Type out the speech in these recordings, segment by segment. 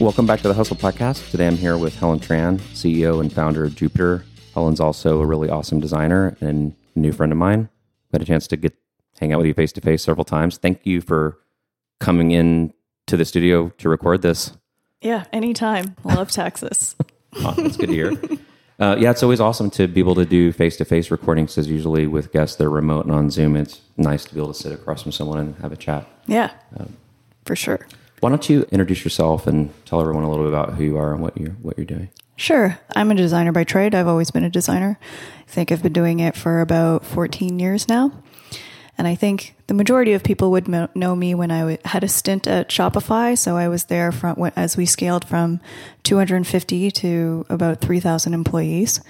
Welcome back to the Hustle Podcast. Today I'm here with Helen Tran, CEO and founder of Jupiter. Helen's also a really awesome designer and new friend of mine. Got a chance to get hang out with you face to face several times. Thank you for coming in to the studio to record this. Yeah, anytime. Love Texas. Oh, that's good to hear. Uh, yeah, it's always awesome to be able to do face to face recordings because usually with guests they're remote and on Zoom. It's nice to be able to sit across from someone and have a chat. Yeah, for sure. Why don't you introduce yourself and tell everyone a little bit about who you are and what you're what you're doing? Sure. I'm a designer by trade. I've always been a designer. I think I've been doing it for about 14 years now. And I think the majority of people would know me when I had a stint at Shopify. So I was there from as we scaled from 250 to about 3,000 employees.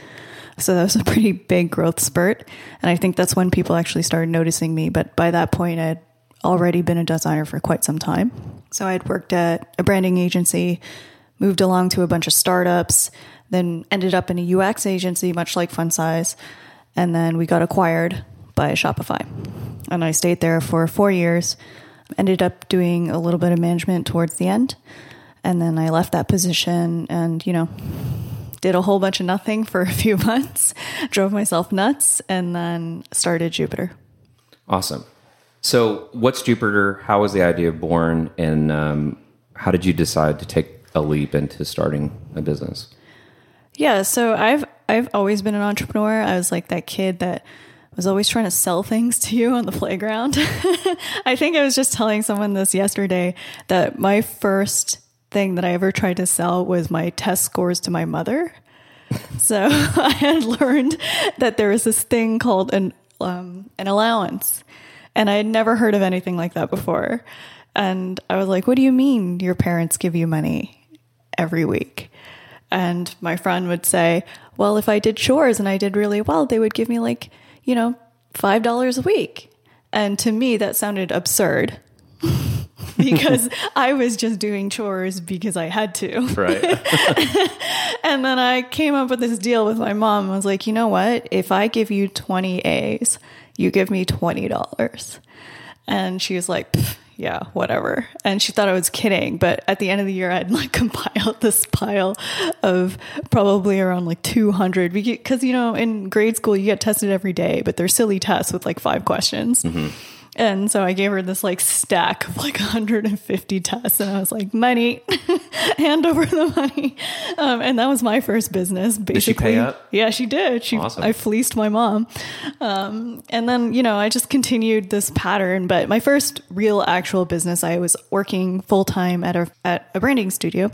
So that was a pretty big growth spurt. And I think that's when people actually started noticing me. But by that point, I'd already been a designer for quite some time. So I'd worked at a branding agency, moved along to a bunch of startups, then ended up in a UX agency, much like Funsize. And then we got acquired by Shopify. And I stayed there for four years, ended up doing a little bit of management towards the end. And then I left that position and, you know, did a whole bunch of nothing for a few months, drove myself nuts, and then started Jupiter. Awesome. So, what's Jupiter? How was the idea born, and um, how did you decide to take a leap into starting a business? Yeah, so I've I've always been an entrepreneur. I was like that kid that was always trying to sell things to you on the playground. I think I was just telling someone this yesterday that my first thing that I ever tried to sell was my test scores to my mother. So I had learned that there was this thing called an um, an allowance, and I had never heard of anything like that before. And I was like, "What do you mean your parents give you money every week?" And my friend would say, Well, if I did chores and I did really well, they would give me like, you know, $5 a week. And to me, that sounded absurd because I was just doing chores because I had to. Right. And then I came up with this deal with my mom. I was like, You know what? If I give you 20 A's, you give me $20. And she was like, yeah, whatever. And she thought I was kidding. But at the end of the year, I'd like compiled this pile of probably around like 200 because, you know, in grade school, you get tested every day, but they're silly tests with like five questions. Mm-hmm. And so I gave her this like stack of like 150 tests, and I was like, "Money, hand over the money." Um, and that was my first business. Basically, she pay up? Yeah, she did. She, Awesome. I fleeced my mom, um, and then you know I just continued this pattern. But my first real actual business, I was working full time at a at a branding studio,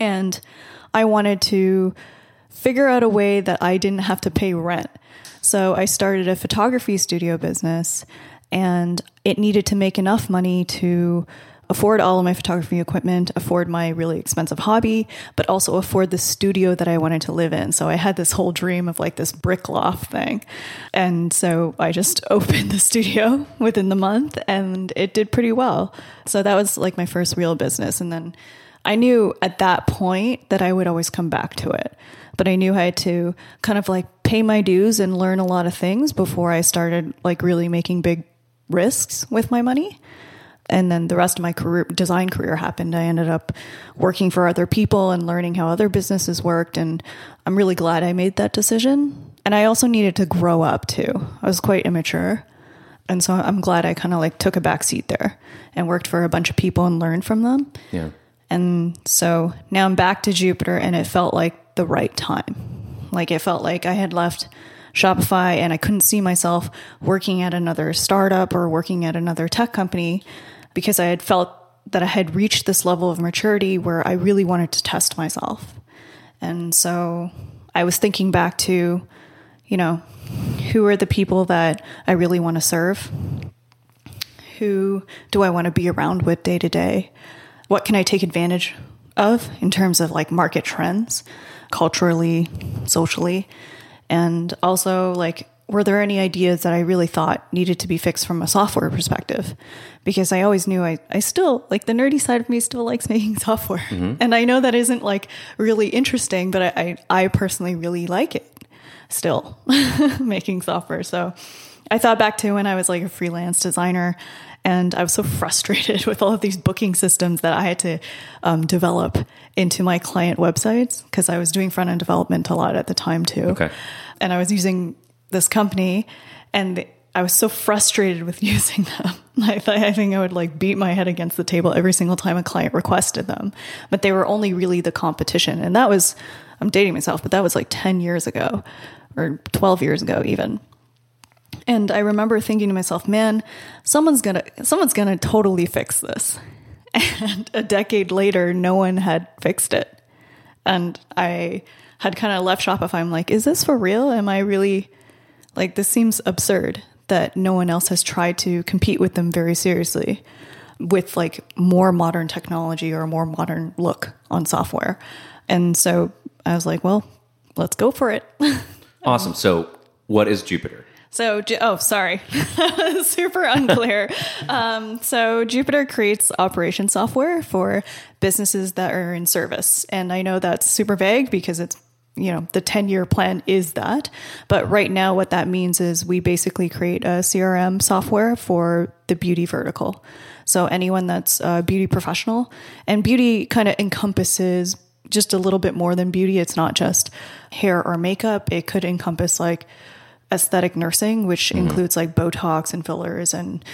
and I wanted to figure out a way that I didn't have to pay rent. So I started a photography studio business and it needed to make enough money to afford all of my photography equipment, afford my really expensive hobby, but also afford the studio that I wanted to live in. So I had this whole dream of like this brick loft thing. And so I just opened the studio within the month and it did pretty well. So that was like my first real business. And then I knew at that point that I would always come back to it. But I knew I had to kind of like pay my dues and learn a lot of things before I started like really making big risks with my money. And then the rest of my career, design career happened. I ended up working for other people and learning how other businesses worked. And I'm really glad I made that decision. And I also needed to grow up too. I was quite immature. And so I'm glad I kind of like took a back seat there and worked for a bunch of people and learned from them. Yeah. And so now I'm back to Jupiter and it felt like the right time. Like it felt like I had left Shopify and I couldn't see myself working at another startup or working at another tech company because I had felt that I had reached this level of maturity where I really wanted to test myself. And so I was thinking back to, you know, who are the people that I really want to serve? Who do I want to be around with day to day? What can I take advantage of in terms of like market trends, culturally, socially? And also, like, were there any ideas that I really thought needed to be fixed from a software perspective? Because I always knew I, I still, like, the nerdy side of me still likes making software. Mm-hmm. And I know that isn't like really interesting, but I, I, I personally really like it still, making software. So I thought back to when I was like a freelance designer And I was so frustrated with all of these booking systems that I had to um, develop into my client websites because I was doing front end development a lot at the time too. Okay. And I was using this company and I was so frustrated with using them. I, th- I think I would like beat my head against the table every single time a client requested them. But they were only really the competition. And that was, I'm dating myself, but that was like 10 years ago or 12 years ago even. And I remember thinking to myself, man, someone's gonna someone's gonna totally fix this. And a decade later, no one had fixed it. And I had kind of left Shopify. I'm like, is this for real? Am I really like this seems absurd that no one else has tried to compete with them very seriously with like more modern technology or a more modern look on software. And so I was like, well, let's go for it. Awesome. So, what is Jupiter? So, oh, sorry, super unclear. um, so, Jupiter creates operation software for businesses that are in service, and I know that's super vague because it's you know the 10 year plan is that. But right now what that means is we basically create a crm software for the beauty vertical. So anyone that's a beauty professional and beauty kind of encompasses just a little bit more than beauty. It's not just hair or makeup. It could encompass like aesthetic nursing, which Mm-hmm. includes like Botox and fillers and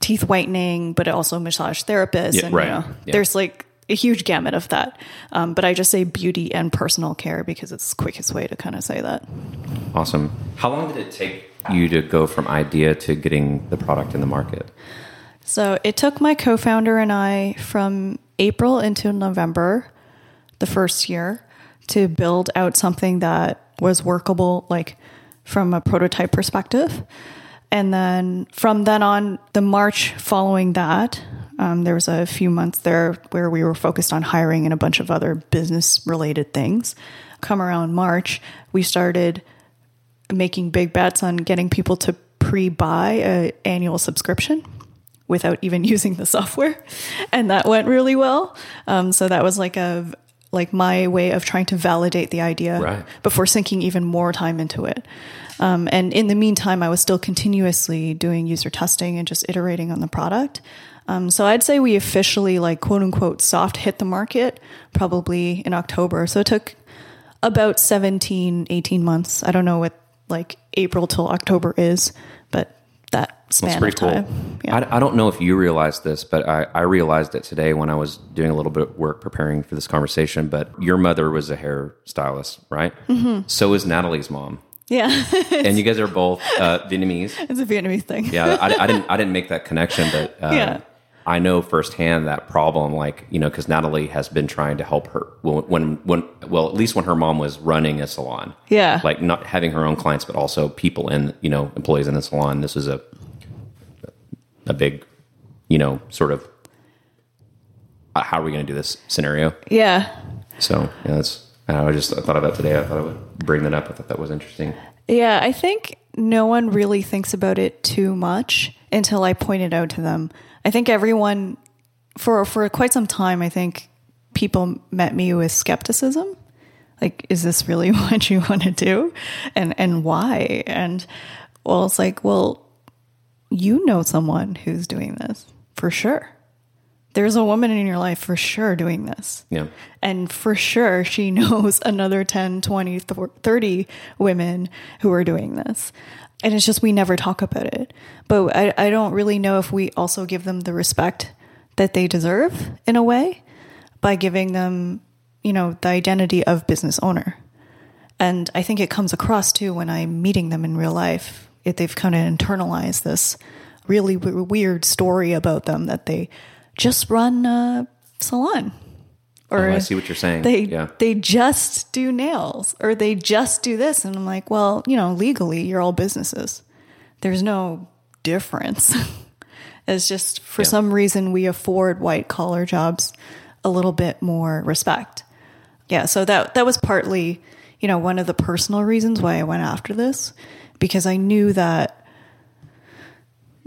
teeth whitening, but also massage therapists. Yeah, and right. you know, Yeah. there's like a huge gamut of that. Um, but I just say beauty and personal care because it's the quickest way to kind of say that. Awesome. How long did it take you to go from idea to getting the product in the market? So it took my co founder and I from April into November, the first year, to build out something that was workable, like from a prototype perspective. And then from then on, the March following that, um, there was a few months there where we were focused on hiring and a bunch of other business related things. Come around March, we started making big bets on getting people to pre-buy a annual subscription without even using the software and that went really well um, so that was like a like my way of trying to validate the idea Right. before sinking even more time into it. Um, and in the meantime i was still continuously doing user testing and just iterating on the product. Um, so i'd say we officially like quote unquote soft hit the market probably in october. So it took about 17 18 months. I don't know what like april till october is that span That's of pretty cool. time yeah. I, I don't know if you realized this, but I, I realized it today when I was doing a little bit of work preparing for this conversation. But your mother was a hairstylist, right? Mm-hmm. So is Natalie's mom. yeah And you guys are both uh, Vietnamese. it's a vietnamese thing Yeah, I, I didn't I didn't make that connection, but uh, Yeah. I know firsthand that problem. Like you know, because Natalie has been trying to help her when, when when well, at least when her mom was running a salon. Yeah. like not having her own clients, but also people in you know employees in the salon. This was a a big, you know, sort of uh, how are we going to do this scenario? yeah So yeah, that's I just I thought of that today. I thought I would bring that up. I thought that was interesting. Yeah, I think no one really thinks about it too much until I point it out to them. I think everyone for for quite some time I think people met me with skepticism. Like is this really what you want to do? And and why? And well, it's like, well, you know someone who's doing this for sure. There's a woman in your life for sure doing this. Yeah. And for sure, she knows another 10, 20, 30 women who are doing this. And it's just we never talk about it. But I, I don't really know if we also give them the respect that they deserve in a way by giving them, you know, the identity of business owner. And I think it comes across too when I'm meeting them in real life. If they've kind of internalized this really w- weird story about them that they just run a salon. Or Oh, I see what you're saying. They yeah. they just do nails or they just do this, and I'm like, well, you know, legally you're all businesses. There's no difference. it's just for some reason we afford white collar jobs a little bit more respect. Yeah, so that that was partly, you know, one of the personal reasons why I went after this because I knew that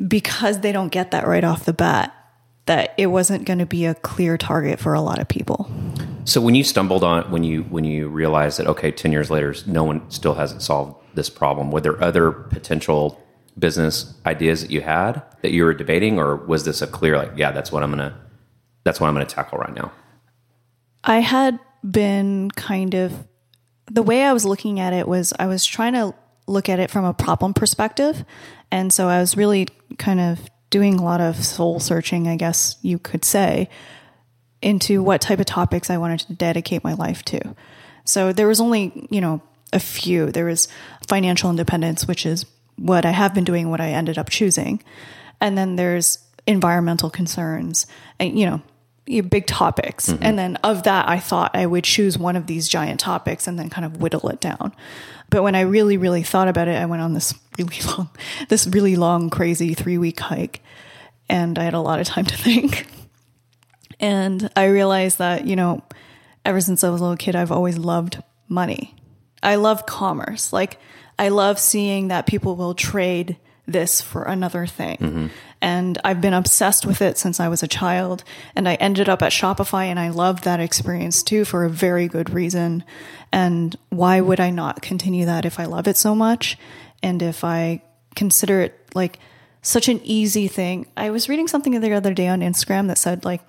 because they don't get that right off the bat that it wasn't going to be a clear target for a lot of people. So when you stumbled on it, when you when you realized that okay, ten years later, no one still hasn't solved this problem. Were there other potential business ideas that you had that you were debating, or was this a clear like, yeah, that's what I'm gonna that's what I'm gonna tackle right now? I had been kind of the way I was looking at it was I was trying to look at it from a problem perspective. And so I was really kind of doing a lot of soul searching, I guess you could say, into what type of topics I wanted to dedicate my life to. So there was only, you know, a few. There was financial independence, which is what I have been doing, what I ended up choosing. And then there's environmental concerns and, you know, big topics. Mm-hmm. And then of that, I thought I would choose one of these giant topics and then kind of whittle it down. But when I really, really thought about it, I went on this really long, this really long, crazy three week hike. And I had a lot of time to think. And I realized that, you know, ever since I was a little kid, I've always loved money. I love commerce. Like, I love seeing that people will trade this for another thing. Mm-hmm. And I've been obsessed with it since I was a child. And I ended up at Shopify and I loved that experience too for a very good reason. And why would I not continue that if I love it so much? And if I consider it like such an easy thing. I was reading something the other day on Instagram that said like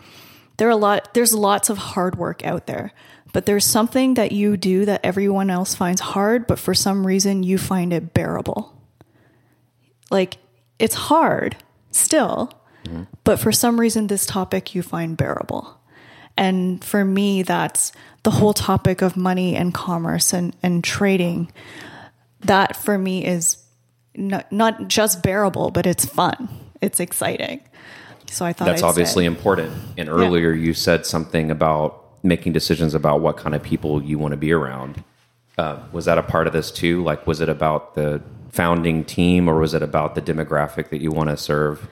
there are a lot there's lots of hard work out there but there's something that you do that everyone else finds hard but for some reason you find it bearable like it's hard still, mm-hmm. but for some reason, this topic you find bearable. And for me, that's the whole topic of money and commerce and, and trading. That for me is not, not just bearable, but it's fun. It's exciting. So I thought that's I'd obviously say. important. And earlier yeah. you said something about making decisions about what kind of people you want to be around. Uh, was that a part of this too? Like, was it about the founding team, or was it about the demographic that you want to serve?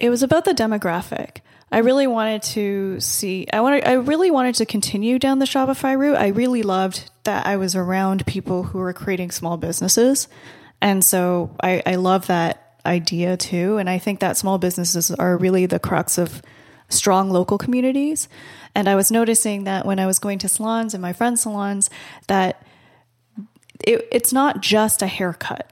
It was about the demographic. I really wanted to see. I wanted. I really wanted to continue down the Shopify route. I really loved that I was around people who were creating small businesses, and so I, I love that idea too. And I think that small businesses are really the crux of strong local communities. And I was noticing that when I was going to salons and my friends' salons, that it, it's not just a haircut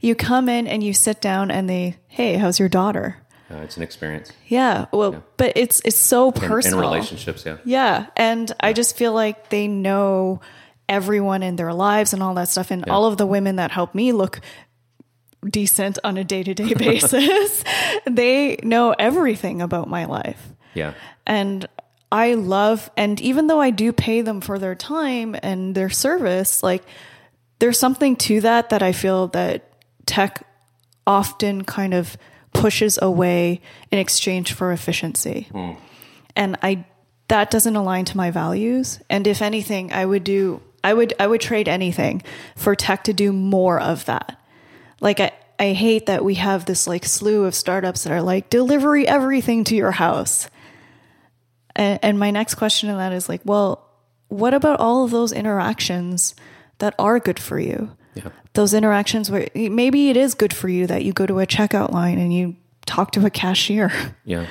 you come in and you sit down and they, hey, how's your daughter? Uh, it's an experience. Yeah. Well, yeah. but it's it's so personal. In, in relationships, yeah. Yeah. And yeah. I just feel like they know everyone in their lives and all that stuff. And yeah. all of the women that help me look decent on a day to day basis, they know everything about my life. Yeah. And I love, and even though I do pay them for their time and their service, like there's something to that that I feel that tech often kind of pushes away in exchange for efficiency. Mm. And I that doesn't align to my values. And if anything, I would do I would I would trade anything for tech to do more of that. Like I I hate that we have this like slew of startups that are like delivery everything to your house. And, and my next question to that is like, well, what about all of those interactions that are good for you. Yeah. Those interactions where maybe it is good for you that you go to a checkout line and you talk to a cashier. Yeah.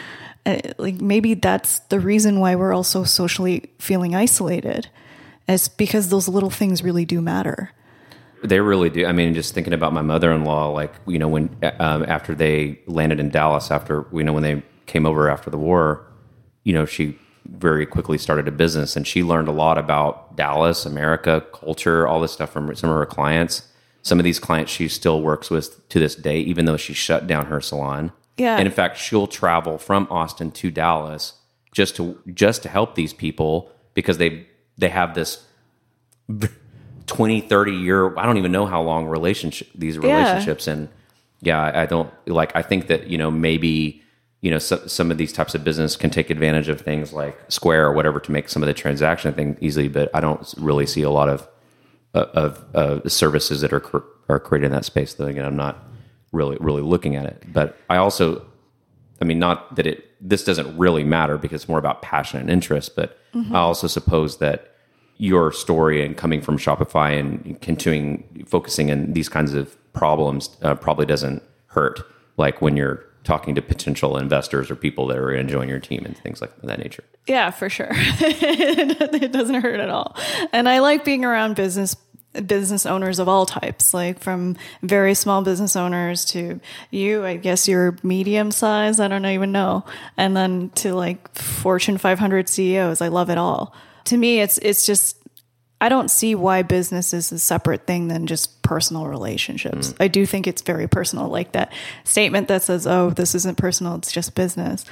Uh, like maybe that's the reason why we're also socially feeling isolated. Is because those little things really do matter. They really do. I mean, just thinking about my mother-in-law, like you know, when um, after they landed in Dallas, after you know when they came over after the war, you know, she very quickly started a business and she learned a lot about Dallas, America, culture, all this stuff from some of her clients. Some of these clients she still works with to this day, even though she shut down her salon. Yeah. And in fact, she'll travel from Austin to Dallas just to just to help these people because they they have this 20, 30 year, I don't even know how long relationship these relationships yeah. and yeah, I don't like I think that, you know, maybe you know so, some of these types of business can take advantage of things like Square or whatever to make some of the transaction thing easily. But I don't really see a lot of uh, of uh, services that are are created in that space. Though again, I'm not really really looking at it. But I also, I mean, not that it this doesn't really matter because it's more about passion and interest. But mm-hmm. I also suppose that your story and coming from Shopify and continuing focusing in these kinds of problems uh, probably doesn't hurt. Like when you're talking to potential investors or people that are enjoying your team and things like that nature. Yeah, for sure. it doesn't hurt at all. And I like being around business business owners of all types, like from very small business owners to you, I guess you're medium size, I don't even know, and then to like Fortune 500 CEOs. I love it all. To me, it's it's just I don't see why business is a separate thing than just personal relationships. Mm. I do think it's very personal, like that statement that says, "Oh, this isn't personal; it's just business."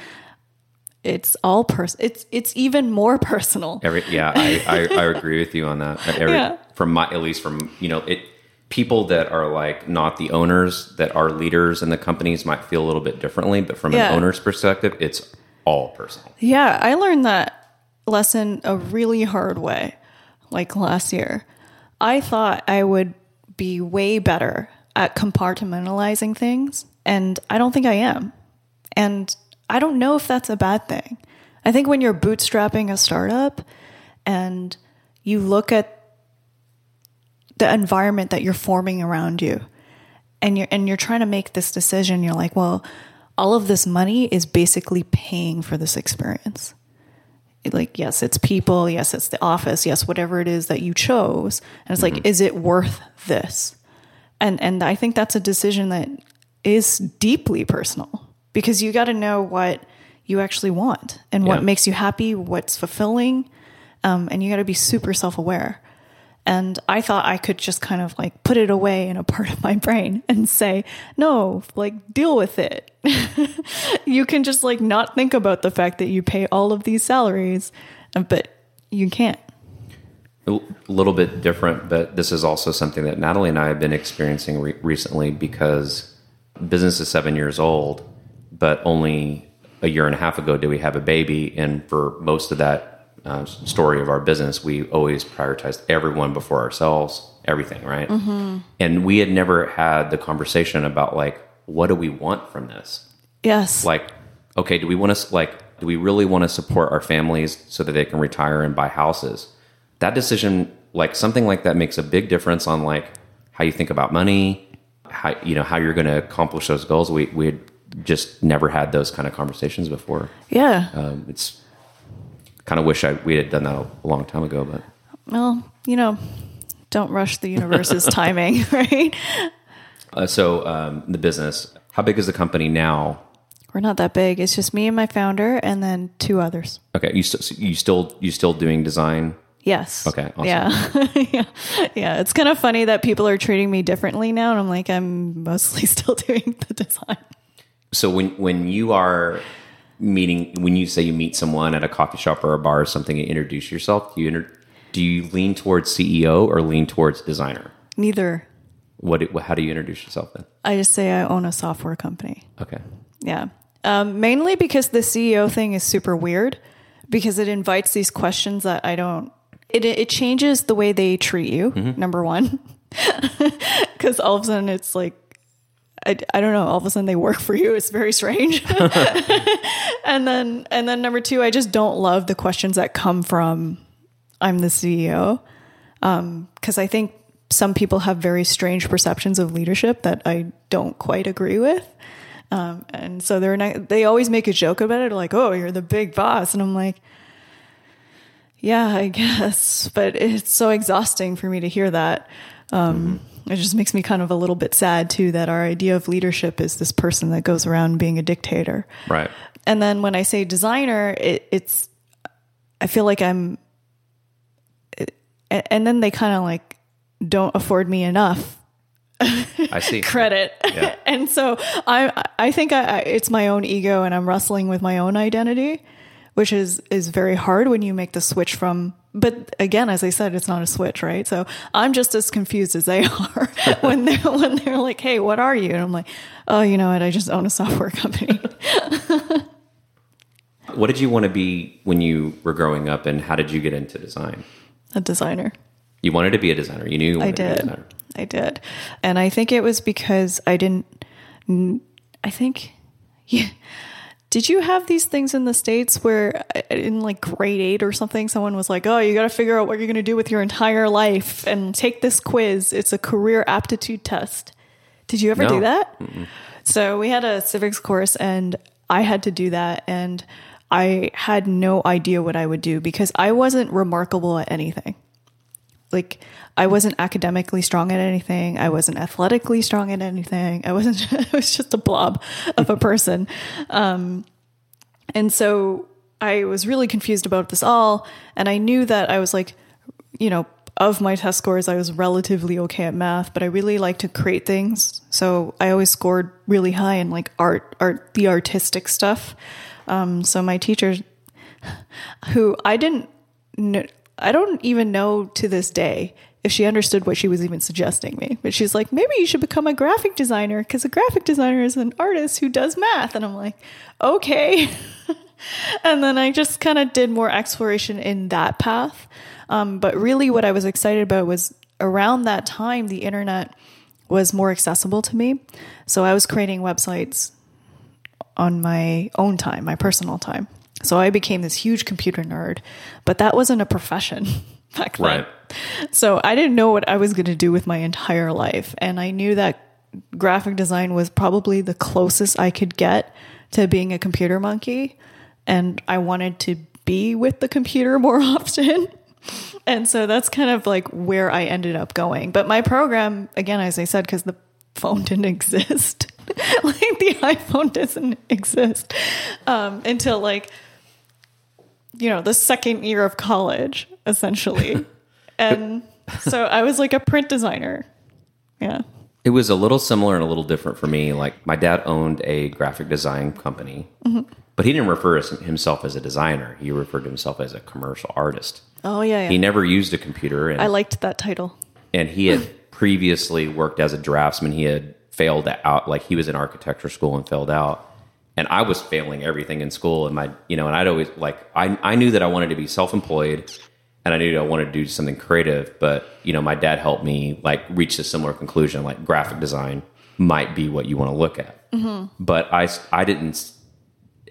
It's all person. It's it's even more personal. Every yeah, I, I, I agree with you on that. Every, Yeah. From my at least from you know it, people that are like not the owners that are leaders in the companies might feel a little bit differently, but from Yeah. an owner's perspective, it's all personal. Yeah, I learned that lesson a really hard way, like last year. I thought I would be way better at compartmentalizing things, and I don't think I am. And I don't know if that's a bad thing. I think when you're bootstrapping a startup and you look at the environment that you're forming around you and you're and you're trying to make this decision you're like well all of this money is basically paying for this experience like yes it's people yes it's the office yes whatever it is that you chose. And it's like is it worth this? And and i think that's a decision that is deeply personal because you got to know what you actually want and what makes you happy what's fulfilling um, and you got to be super self-aware and I thought I could just kind of like put it away in a part of my brain and say, no, like deal with it. you can just like not think about the fact that you pay all of these salaries, but you can't. A little bit different, but this is also something that Natalie and I have been experiencing re- recently because business is seven years old, but only a year and a half ago did we have a baby, and for most of that uh, story of our business, we always prioritized everyone before ourselves, everything, right? And we had never had the conversation about like, what do we want from this? Yes. like okay do we want to like do we really want to support our families so that they can retire and buy houses that decision like something like that makes a big difference on like how you think about money how you know how you're going to accomplish those goals we we had just never had those kind of conversations before yeah. um, it's kind of wish I we had done that a long time ago but well, you know, don't rush the universe's timing, right? uh, so um, the business how big is the company now We're not that big. It's just me and my founder and then two others. okay you still you still you still doing design Yes. Okay, awesome. Yeah. yeah. Yeah. It's kind of funny that people are treating me differently now. And I'm like, I'm mostly still doing the design. So when when you are meeting, when you say you meet someone at a coffee shop or a bar or something, and introduce yourself. Do you inter- do you lean towards CEO or lean towards designer? Neither. What how do you introduce yourself then? I just say I own a software company. Okay, Yeah. Um, mainly because the CEO thing is super weird because it invites these questions that I don't, it, it changes the way they treat you, number one. Because all of a sudden it's like, I, I don't know, all of a sudden they work for you. It's very strange. and then, and then number two, I just don't love the questions that come from I'm the CEO. Because I think some people have very strange perceptions of leadership that I don't quite agree with. Um, and so they're not, they always make a joke about it, like, "Oh, you're the big boss," and I'm like, "Yeah, I guess," but it's so exhausting for me to hear that. Um, It just makes me kind of a little bit sad too that our idea of leadership is this person that goes around being a dictator. right. And then when I say designer, it, it's I feel like I'm, it, and then they kind of like don't afford me enough I see. credit. Yeah. and so I I think I, I, it's my own ego and I'm wrestling with my own identity, which is is very hard when you make the switch from but again, as I said, it's not a switch, right? So I'm just as confused as they are when they're when they're like, "Hey, what are you?" And I'm like, "Oh, you know what? I just own a software company." What did you want to be when you were growing up, and how did you get into design? a designer. You wanted to be a designer. You knew you I wanted to be a did. designer. I did. And I think it was because I didn't, I think, yeah. Did you have these things in the States where uh, in like grade eight or something, someone was like, oh, you got to figure out what you're going to do with your entire life and take this quiz. It's a career aptitude test. Did you ever No. do that? So we had a civics course and I had to do that. And I had no idea what I would do because I wasn't remarkable at anything. Like I wasn't academically strong at anything. I wasn't athletically strong at anything. I wasn't. I was just a blob of a person. Um, and so I was really confused about this all. And I knew that I was like, you know, of my test scores, I was relatively okay at math, but I really like to create things. So I always scored really high in like art, art, the artistic stuff. Um, so my teacher, who I didn't, kn- I don't even know to this day if she understood what she was even suggesting me. But she's like, maybe you should become a graphic designer because a graphic designer is an artist who does math. And I'm like, okay. and then I just kind of did more exploration in that path. Um, but really, what I was excited about was around that time, the internet was more accessible to me. So I was creating websites on my own time, my personal time. So I became this huge computer nerd, but that wasn't a profession back then. Right. So I didn't know what I was going to do with my entire life. And I knew that graphic design was probably the closest I could get to being a computer monkey. And I wanted to be with the computer more often. And so that's kind of like where I ended up going. But my program, again, as I said, because the phone didn't exist, like the iPhone doesn't exist um, until like, you know, the second year of college, essentially. and so I was like a print designer. Yeah. It was a little similar and a little different for me. Like my dad owned a graphic design company, mm-hmm. but he didn't refer to himself as a designer. He referred to himself as a commercial artist. Oh, yeah. He never used a computer, and I liked that title. and he had previously worked as a draftsman. He had failed out, like he was in architecture school and failed out. And I was failing everything in school, and my, you know, and I'd always like, I, I knew that I wanted to be self employed, and I knew I wanted to do something creative. But you know, my dad helped me like reach a similar conclusion, like graphic design might be what you want to look at. Mm-hmm. But I, I didn't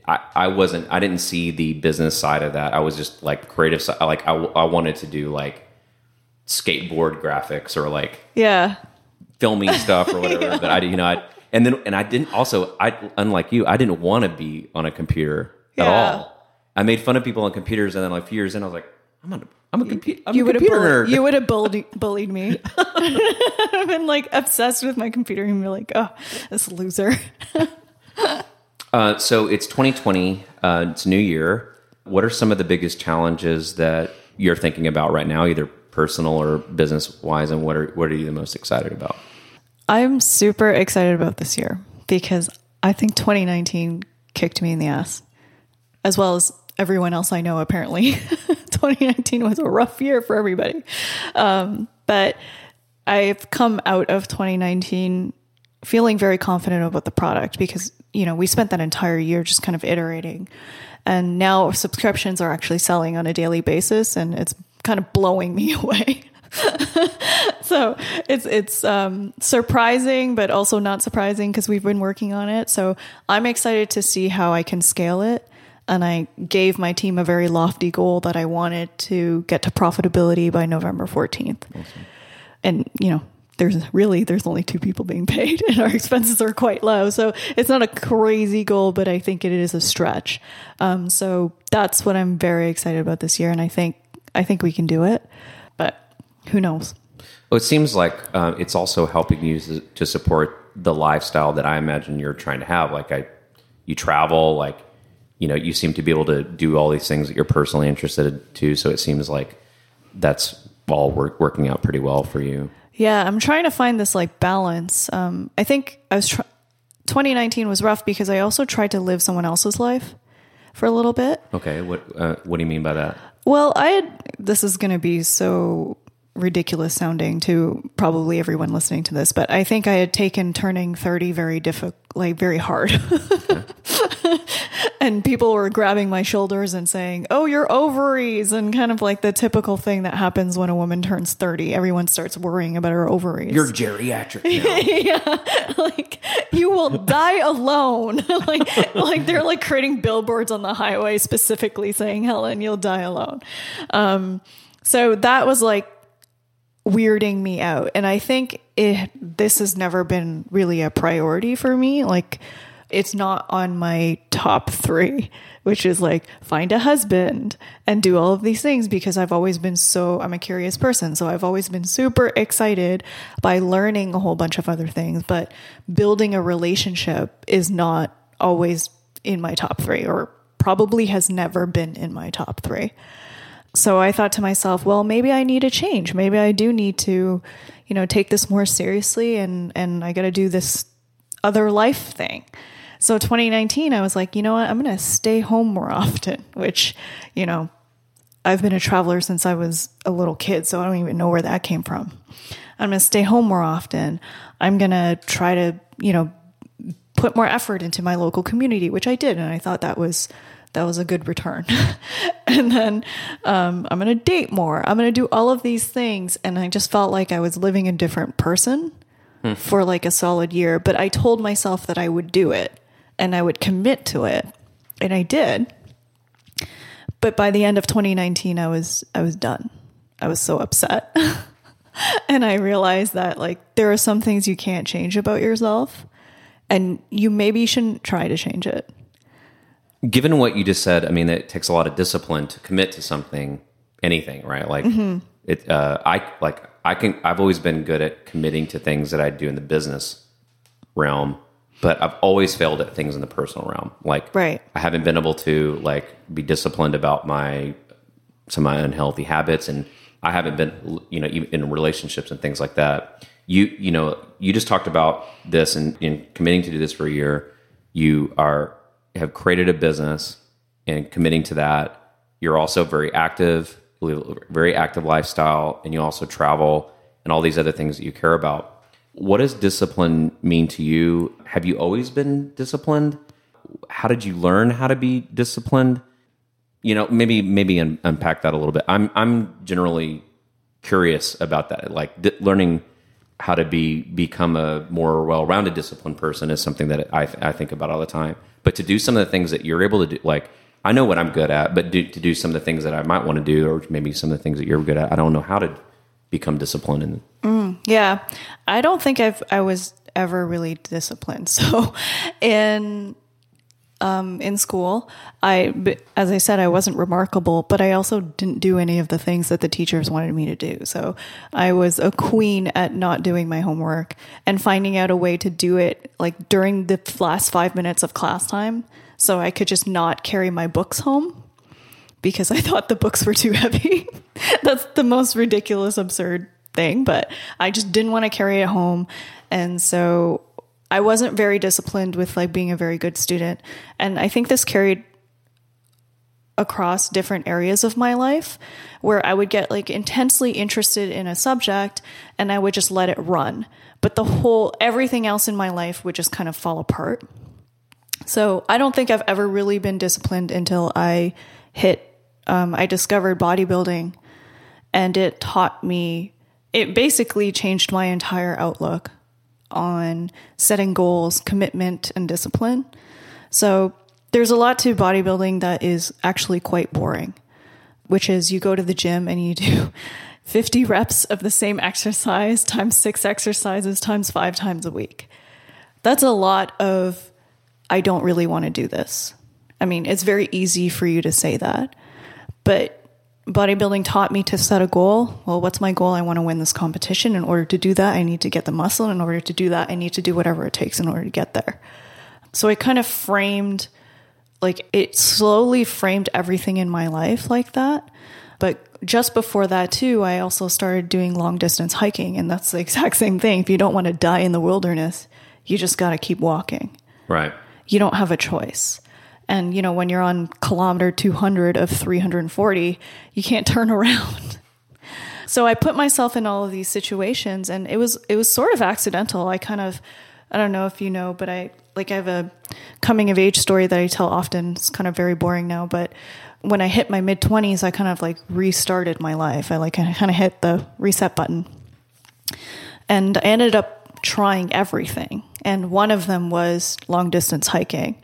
I, I wasn't I didn't see the business side of that. I was just like creative side. Like I, I wanted to do like skateboard graphics or like Yeah. filming stuff or whatever. But I you know I and then and I didn't also I unlike you I didn't want to be on a computer at all. I made fun of people on computers and then like a few years in I was like I'm on a, I'm a, compu- I'm you a computer nerd. you would have bullied, bullied me. I've been like obsessed with my computer and be like, oh, this loser. Uh, so it's 2020. Uh, it's new year. What are some of the biggest challenges that you're thinking about right now, either personal or business wise, and what are what are you the most excited about? I'm super excited about this year because I think 2019 kicked me in the ass, as well as everyone else I know. Apparently, 2019 was a rough year for everybody. Um, but I've come out of 2019 feeling very confident about the product because you know we spent that entire year just kind of iterating, and now subscriptions are actually selling on a daily basis, and it's kind of blowing me away. so it's it's um, surprising, but also not surprising because we've been working on it. So I'm excited to see how I can scale it. And I gave my team a very lofty goal that I wanted to get to profitability by November 14th. And you know, there's really there's only two people being paid, and our expenses are quite low. So it's not a crazy goal, but I think it is a stretch. Um, so that's what I'm very excited about this year, and I think I think we can do it. Who knows? Well, it seems like uh, it's also helping you to, support the lifestyle that I imagine you're trying to have. Like I, you travel, like you know, you seem to be able to do all these things that you're personally interested in too. So it seems like that's all work, working out pretty well for you. Yeah, I'm trying to find this like balance. Um, I think I was tr- 2019 was rough because I also tried to live someone else's life for a little bit. Okay, what uh, what do you mean by that? Well, I had this is going to be so ridiculous sounding to probably everyone listening to this, but I think I had taken turning 30 very difficult, like very hard. and people were grabbing my shoulders and saying, "Oh, your ovaries," and kind of like the typical thing that happens when a woman turns 30. Everyone starts worrying about her ovaries. You're geriatric. Yeah, like you will die alone. like, like they're like creating billboards on the highway specifically saying, "Helen, you'll die alone." Um, so that was like weirding me out, and I think it this has never been really a priority for me. Like, it's not on my top three, which is like find a husband and do all of these things because I've always been so, I'm a curious person. So I've always been super excited by learning a whole bunch of other things. But building a relationship is not always in my top three or probably has never been in my top three. So I thought to myself, well, maybe I need a change. Maybe I do need to, you know, take this more seriously and, and I got to do this other life thing. So 2019, I was like, you know what? I'm going to stay home more often, which, you know, I've been a traveler since I was a little kid, so I don't even know where that came from. I'm going to stay home more often. I'm going to try to, you know, put more effort into my local community, which I did, and I thought that was that was a good return. and then um, I'm going to date more. I'm going to do all of these things, and I just felt like I was living a different person hmm. for like a solid year. But I told myself that I would do it, and I would commit to it. And I did. But by the end of 2019, I was I was done. I was so upset. and I realized that like there are some things you can't change about yourself and you maybe shouldn't try to change it. Given what you just said, I mean it takes a lot of discipline to commit to something, anything, right? Like mm-hmm. it uh I like I can I've always been good at committing to things that I do in the business realm but I've always failed at things in the personal realm. Like, right. I haven't been able to like be disciplined about my some of my unhealthy habits, and I haven't been, you know, in relationships and things like that. You, you know, you just talked about this and in committing to do this for a year. You are have created a business and committing to that. You're also very active, very active lifestyle, and you also travel and all these other things that you care about what does discipline mean to you? Have you always been disciplined? How did you learn how to be disciplined? You know, maybe maybe un- unpack that a little bit. I'm I'm generally curious about that. Like di- learning how to be become a more well-rounded disciplined person is something that I I think about all the time. But to do some of the things that you're able to do, like I know what I'm good at, but do, to do some of the things that I might want to do, or maybe some of the things that you're good at, I don't know how to become disciplined mm, yeah. I don't think i've i was ever really disciplined. So in um, in school i as i said i wasn't remarkable but i also didn't do any of the things that the teachers wanted me to do so i was a queen at not doing my homework and finding out a way to do it like during the last five minutes of class time so i could just not carry my books home because I thought the books were too heavy. That's the most ridiculous, absurd thing, but I just didn't want to carry it home. And so I wasn't very disciplined with like being a very good student. And I think this carried across different areas of my life where I would get like intensely interested in a subject and I would just let it run. But the whole everything else in my life would just kind of fall apart. So I don't think I've ever really been disciplined until I hit um, I discovered bodybuilding and it taught me, it basically changed my entire outlook on setting goals, commitment, and discipline. So there's a lot to bodybuilding that is actually quite boring, which is you go to the gym and you do 50 reps of the same exercise times six exercises times five times a week. That's a lot of, I don't really want to do this. I mean, it's very easy for you to say that. But bodybuilding taught me to set a goal. Well, what's my goal? I want to win this competition. In order to do that, I need to get the muscle. In order to do that, I need to do whatever it takes in order to get there. So it kind of framed, like, it slowly framed everything in my life like that. But just before that, too, I also started doing long distance hiking. And that's the exact same thing. If you don't want to die in the wilderness, you just got to keep walking. Right. You don't have a choice. And, you know, when you're on kilometer 200 of 340, you can't turn around. so I put myself in all of these situations and it was, it was sort of accidental. I kind of, I don't know if you know, but I, like, I have a coming of age story that I tell often. It's kind of very boring now, but when I hit my mid 20s, I kind of like restarted my life. I like I kind of hit the reset button. And I ended up trying everything. And one of them was long distance hiking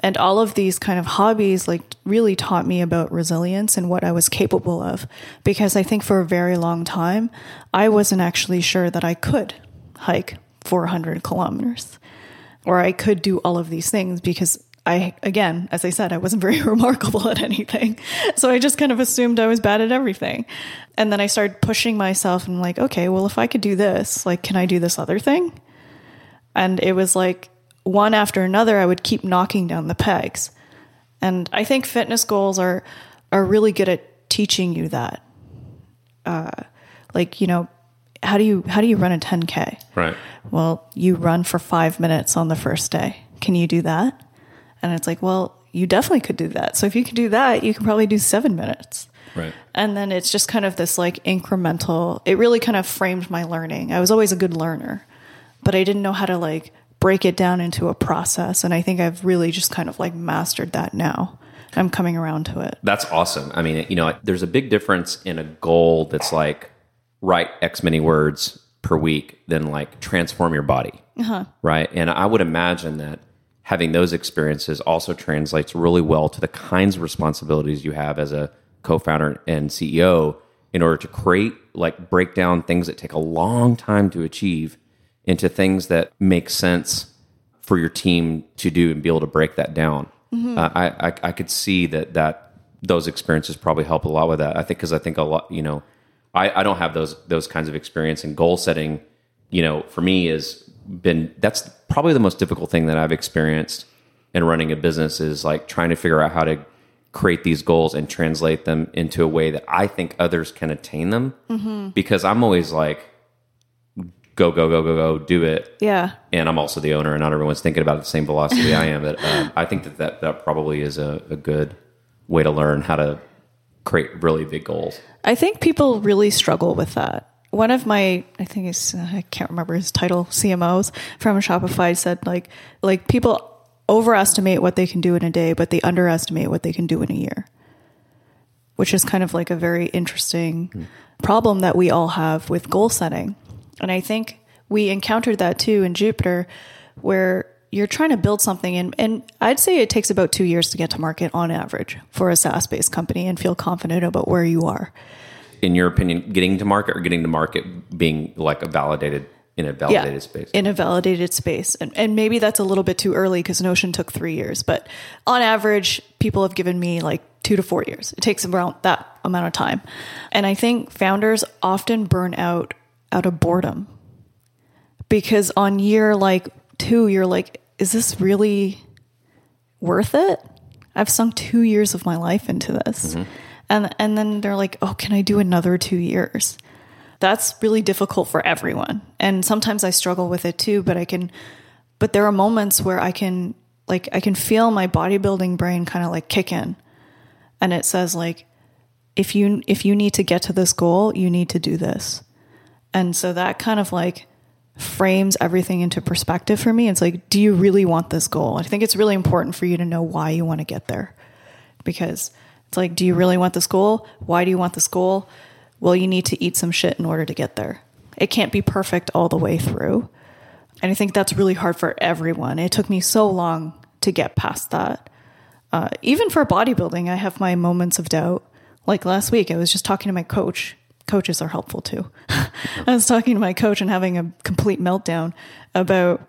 and all of these kind of hobbies like really taught me about resilience and what I was capable of because I think for a very long time I wasn't actually sure that I could hike 400 kilometers or I could do all of these things because I, again, as I said, I wasn't very remarkable at anything. So I just kind of assumed I was bad at everything. And then I started pushing myself and like, okay, well, if I could do this, like, can I do this other thing? And it was like one after another, I would keep knocking down the pegs. And I think fitness goals are, are really good at teaching you that. Uh, like, you know, how do you, how do you run a 10K? Right. Well, you run for five minutes on the first day. Can you do that? And it's like, well, you definitely could do that. So if you can do that, you can probably do seven minutes. Right. And then it's just kind of this like incremental, it really kind of framed my learning. I was always a good learner, but I didn't know how to like break it down into a process. And I think I've really just kind of like mastered that now. I'm coming around to it. That's awesome. I mean, you know, there's a big difference in a goal that's like write X many words per week than like transform your body. Uh-huh. Right. And I would imagine that having those experiences also translates really well to the kinds of responsibilities you have as a co-founder and CEO in order to create like break down things that take a long time to achieve into things that make sense for your team to do and be able to break that down. Mm-hmm. Uh, I, I I could see that that those experiences probably help a lot with that. I think because I think a lot you know I, I don't have those those kinds of experience and goal setting. You know, for me is been that's probably the most difficult thing that I've experienced in running a business is like trying to figure out how to create these goals and translate them into a way that I think others can attain them. Mm-hmm. Because I'm always like, go, go, go, go, go, do it. Yeah. And I'm also the owner, and not everyone's thinking about it the same velocity I am. But um, I think that, that that probably is a, a good way to learn how to create really big goals. I think people really struggle with that one of my i think it's i can't remember his title cmos from shopify said like like people overestimate what they can do in a day but they underestimate what they can do in a year which is kind of like a very interesting mm. problem that we all have with goal setting and i think we encountered that too in jupiter where you're trying to build something and, and i'd say it takes about two years to get to market on average for a saas-based company and feel confident about where you are in your opinion, getting to market or getting to market being like a validated in a validated yeah, space? In a validated space. And, and maybe that's a little bit too early because Notion took three years. But on average, people have given me like two to four years. It takes around that amount of time. And I think founders often burn out out of boredom because on year like two, you're like, is this really worth it? I've sunk two years of my life into this. Mm-hmm and and then they're like, "Oh, can I do another 2 years?" That's really difficult for everyone. And sometimes I struggle with it too, but I can but there are moments where I can like I can feel my bodybuilding brain kind of like kick in. And it says like if you if you need to get to this goal, you need to do this. And so that kind of like frames everything into perspective for me. It's like, do you really want this goal? I think it's really important for you to know why you want to get there. Because it's like, do you really want this goal? Why do you want this goal? Well, you need to eat some shit in order to get there. It can't be perfect all the way through. And I think that's really hard for everyone. It took me so long to get past that. Uh, even for bodybuilding, I have my moments of doubt. Like last week, I was just talking to my coach. Coaches are helpful too. I was talking to my coach and having a complete meltdown about,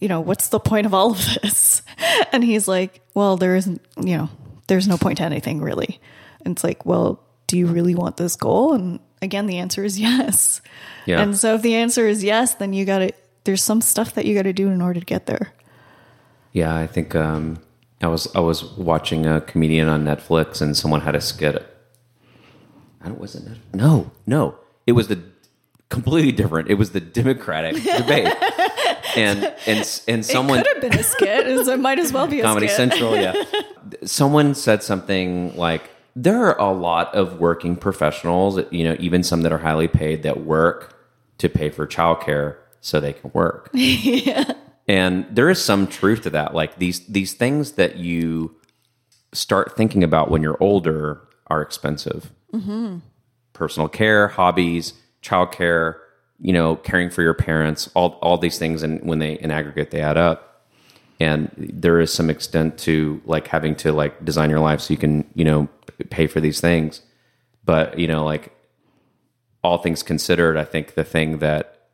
you know, what's the point of all of this? And he's like, well, there isn't, you know, there's no point to anything really. And it's like, well, do you really want this goal? And again, the answer is yes. Yeah. And so if the answer is yes, then you got to, there's some stuff that you got to do in order to get there. Yeah. I think, um, I was, I was watching a comedian on Netflix and someone had a skit. I don't, was it, no, no, it was the completely different. It was the Democratic debate. and and and someone it could have been a skit. it might as well be a Comedy skit. Central. Yeah, someone said something like, "There are a lot of working professionals, you know, even some that are highly paid, that work to pay for childcare so they can work." yeah, and there is some truth to that. Like these these things that you start thinking about when you're older are expensive. Mm-hmm. Personal care, hobbies, childcare you know, caring for your parents, all all these things, and when they in aggregate they add up. And there is some extent to like having to like design your life so you can you know pay for these things. But you know, like all things considered, I think the thing that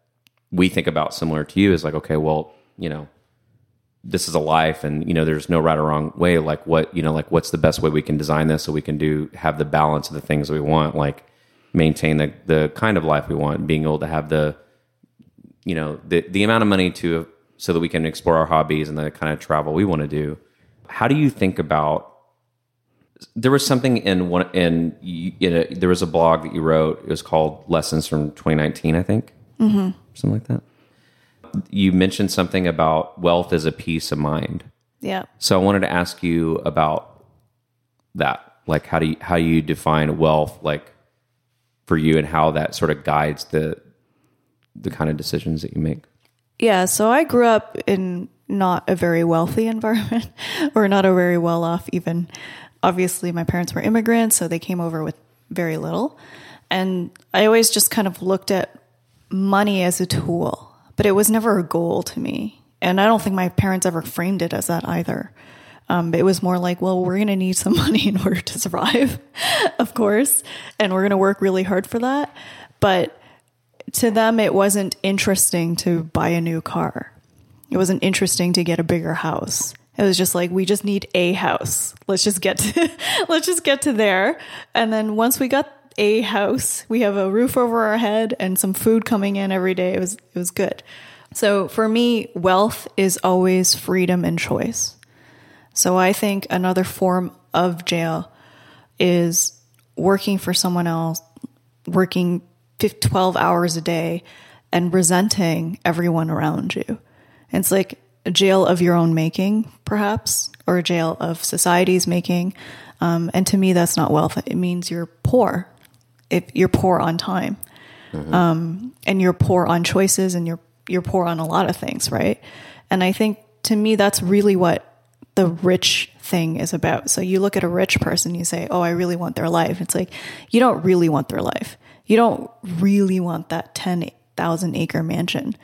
we think about similar to you is like, okay, well, you know, this is a life and you know there's no right or wrong way. Like what you know like what's the best way we can design this so we can do have the balance of the things we want like maintain the the kind of life we want being able to have the you know the the amount of money to so that we can explore our hobbies and the kind of travel we want to do. How do you think about there was something in one in, in a, there was a blog that you wrote. It was called lessons from 2019 i think. Mm-hmm. something like that you mentioned something about wealth as a peace of mind. Yeah. So I wanted to ask you about that. Like how do you how you define wealth like for you and how that sort of guides the the kind of decisions that you make? Yeah, so I grew up in not a very wealthy environment or not a very well off even. Obviously my parents were immigrants, so they came over with very little. And I always just kind of looked at money as a tool but it was never a goal to me. And I don't think my parents ever framed it as that either. Um, it was more like, well, we're going to need some money in order to survive, of course, and we're going to work really hard for that. But to them, it wasn't interesting to buy a new car. It wasn't interesting to get a bigger house. It was just like we just need a house. Let's just get to let's just get to there. And then once we got a house. We have a roof over our head and some food coming in every day. It was it was good. So for me, wealth is always freedom and choice. So I think another form of jail is working for someone else, working 12 hours a day and resenting everyone around you. It's like a jail of your own making, perhaps, or a jail of society's making. Um, and to me, that's not wealth. It means you're poor if you're poor on time, mm-hmm. um, and you're poor on choices, and you're you're poor on a lot of things, right? And I think to me that's really what the rich thing is about. So you look at a rich person, you say, "Oh, I really want their life." It's like you don't really want their life. You don't really want that ten thousand acre mansion.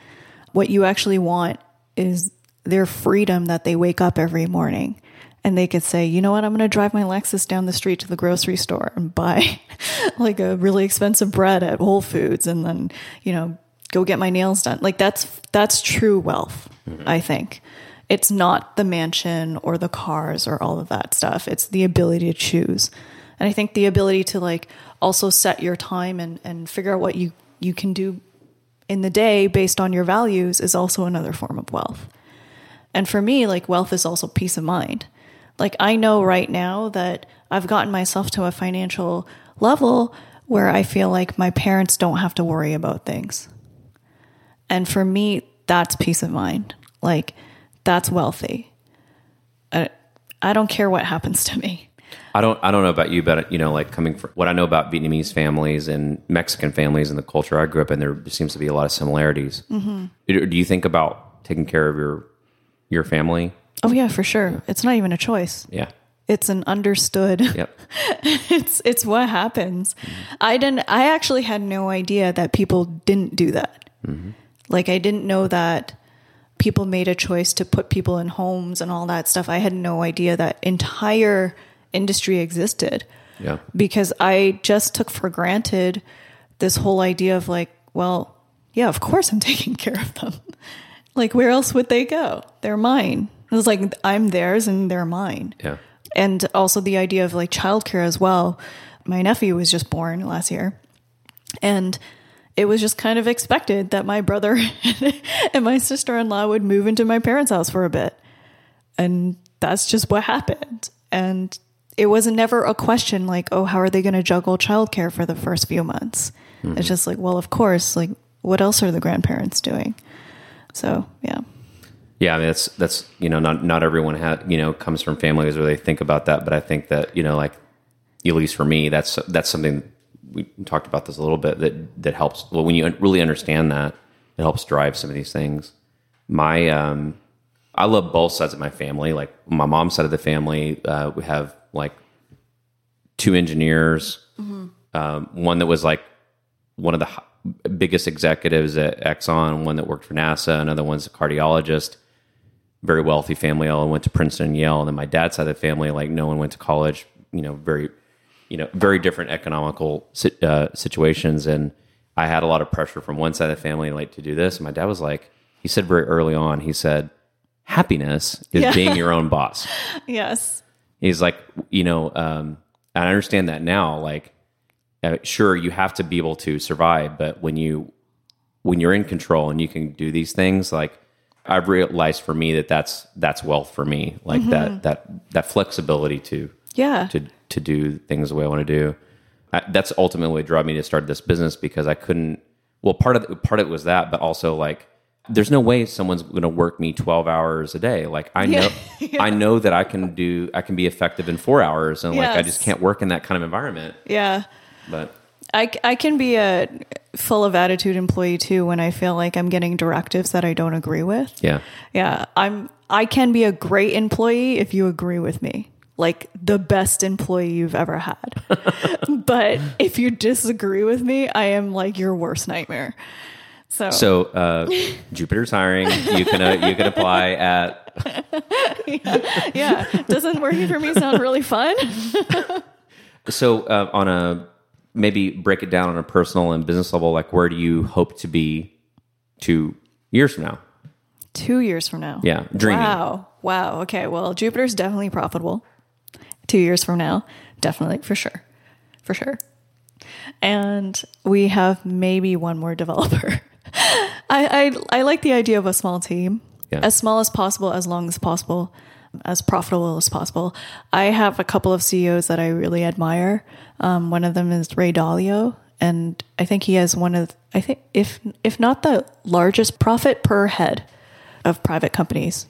What you actually want is their freedom that they wake up every morning and they could say, you know what, I'm going to drive my Lexus down the street to the grocery store and buy like a really expensive bread at Whole Foods and then, you know, go get my nails done. Like that's that's true wealth, mm-hmm. I think. It's not the mansion or the cars or all of that stuff. It's the ability to choose. And I think the ability to like also set your time and and figure out what you you can do in the day based on your values is also another form of wealth. And for me, like wealth is also peace of mind. Like I know right now that I've gotten myself to a financial level where I feel like my parents don't have to worry about things. And for me, that's peace of mind. Like that's wealthy. I, I don't care what happens to me. I don't. I don't know about you, but you know, like coming from what I know about Vietnamese families and Mexican families and the culture I grew up in, there seems to be a lot of similarities. Mm-hmm. Do you think about taking care of your your family Oh yeah, for sure. It's not even a choice. Yeah. It's an understood. Yep. it's it's what happens. Mm-hmm. I didn't I actually had no idea that people didn't do that. Mm-hmm. Like I didn't know that people made a choice to put people in homes and all that stuff. I had no idea that entire industry existed. Yeah. Because I just took for granted this whole idea of like, well, yeah, of course I'm taking care of them. like where else would they go? They're mine. It was like I'm theirs and they're mine. Yeah. And also the idea of like childcare as well. My nephew was just born last year. And it was just kind of expected that my brother and my sister in law would move into my parents' house for a bit. And that's just what happened. And it was never a question like, oh, how are they going to juggle childcare for the first few months? Mm-hmm. It's just like, well, of course, like, what else are the grandparents doing? So, yeah. Yeah, I mean that's that's you know not not everyone has you know comes from families where they think about that, but I think that you know like at least for me that's that's something we talked about this a little bit that that helps. Well, when you really understand that, it helps drive some of these things. My um, I love both sides of my family. Like my mom's side of the family, uh, we have like two engineers. Mm-hmm. Um, one that was like one of the biggest executives at Exxon, one that worked for NASA, another one's a cardiologist very wealthy family. All went to Princeton and Yale. And then my dad's side of the family, like no one went to college, you know, very, you know, very different economical uh, situations. And I had a lot of pressure from one side of the family, like to do this. And my dad was like, he said very early on, he said, happiness is Yeah. being your own boss. Yes. He's like, you know, um, and I understand that now. Like, uh, sure, you have to be able to survive, but when you when you're in control and you can do these things, like I've realized for me that that's that's wealth for me. Like that mm-hmm. that that flexibility to Yeah. to to do things the way I want to do. I, that's ultimately what drove me to start this business because I couldn't. Well, part of the, part of it was that, but also like, there's no way someone's going to work me 12 hours a day. Like I know, I know that I can do, I can be effective in four hours, and like I just can't work in that kind of environment. yeah. But I, I can be a full of attitude employee too when I feel like I'm getting directives that I don't agree with. yeah, Yeah, I'm I can be a great employee if you agree with me. Like the best employee you've ever had. but if you disagree with me, I am like your worst nightmare. So, so uh, Jupiter's hiring. You can uh, you can apply at. yeah, doesn't working for me sound really fun? So uh, on a maybe break it down on a personal and business level. Like, where do you hope to be two years from now? 2 years from now. Yeah, dreaming. Wow. Wow. Okay. Well, Jupiter's definitely profitable. Two years from now, definitely for sure, for sure. And we have maybe one more developer. I, I I like the idea of a small team, Yeah. as small as possible, as long as possible, as profitable as possible. I have a couple of CEOs that I really admire. Um, one of them is Ray Dalio, and I think he has one of I think if if not the largest profit per head of private companies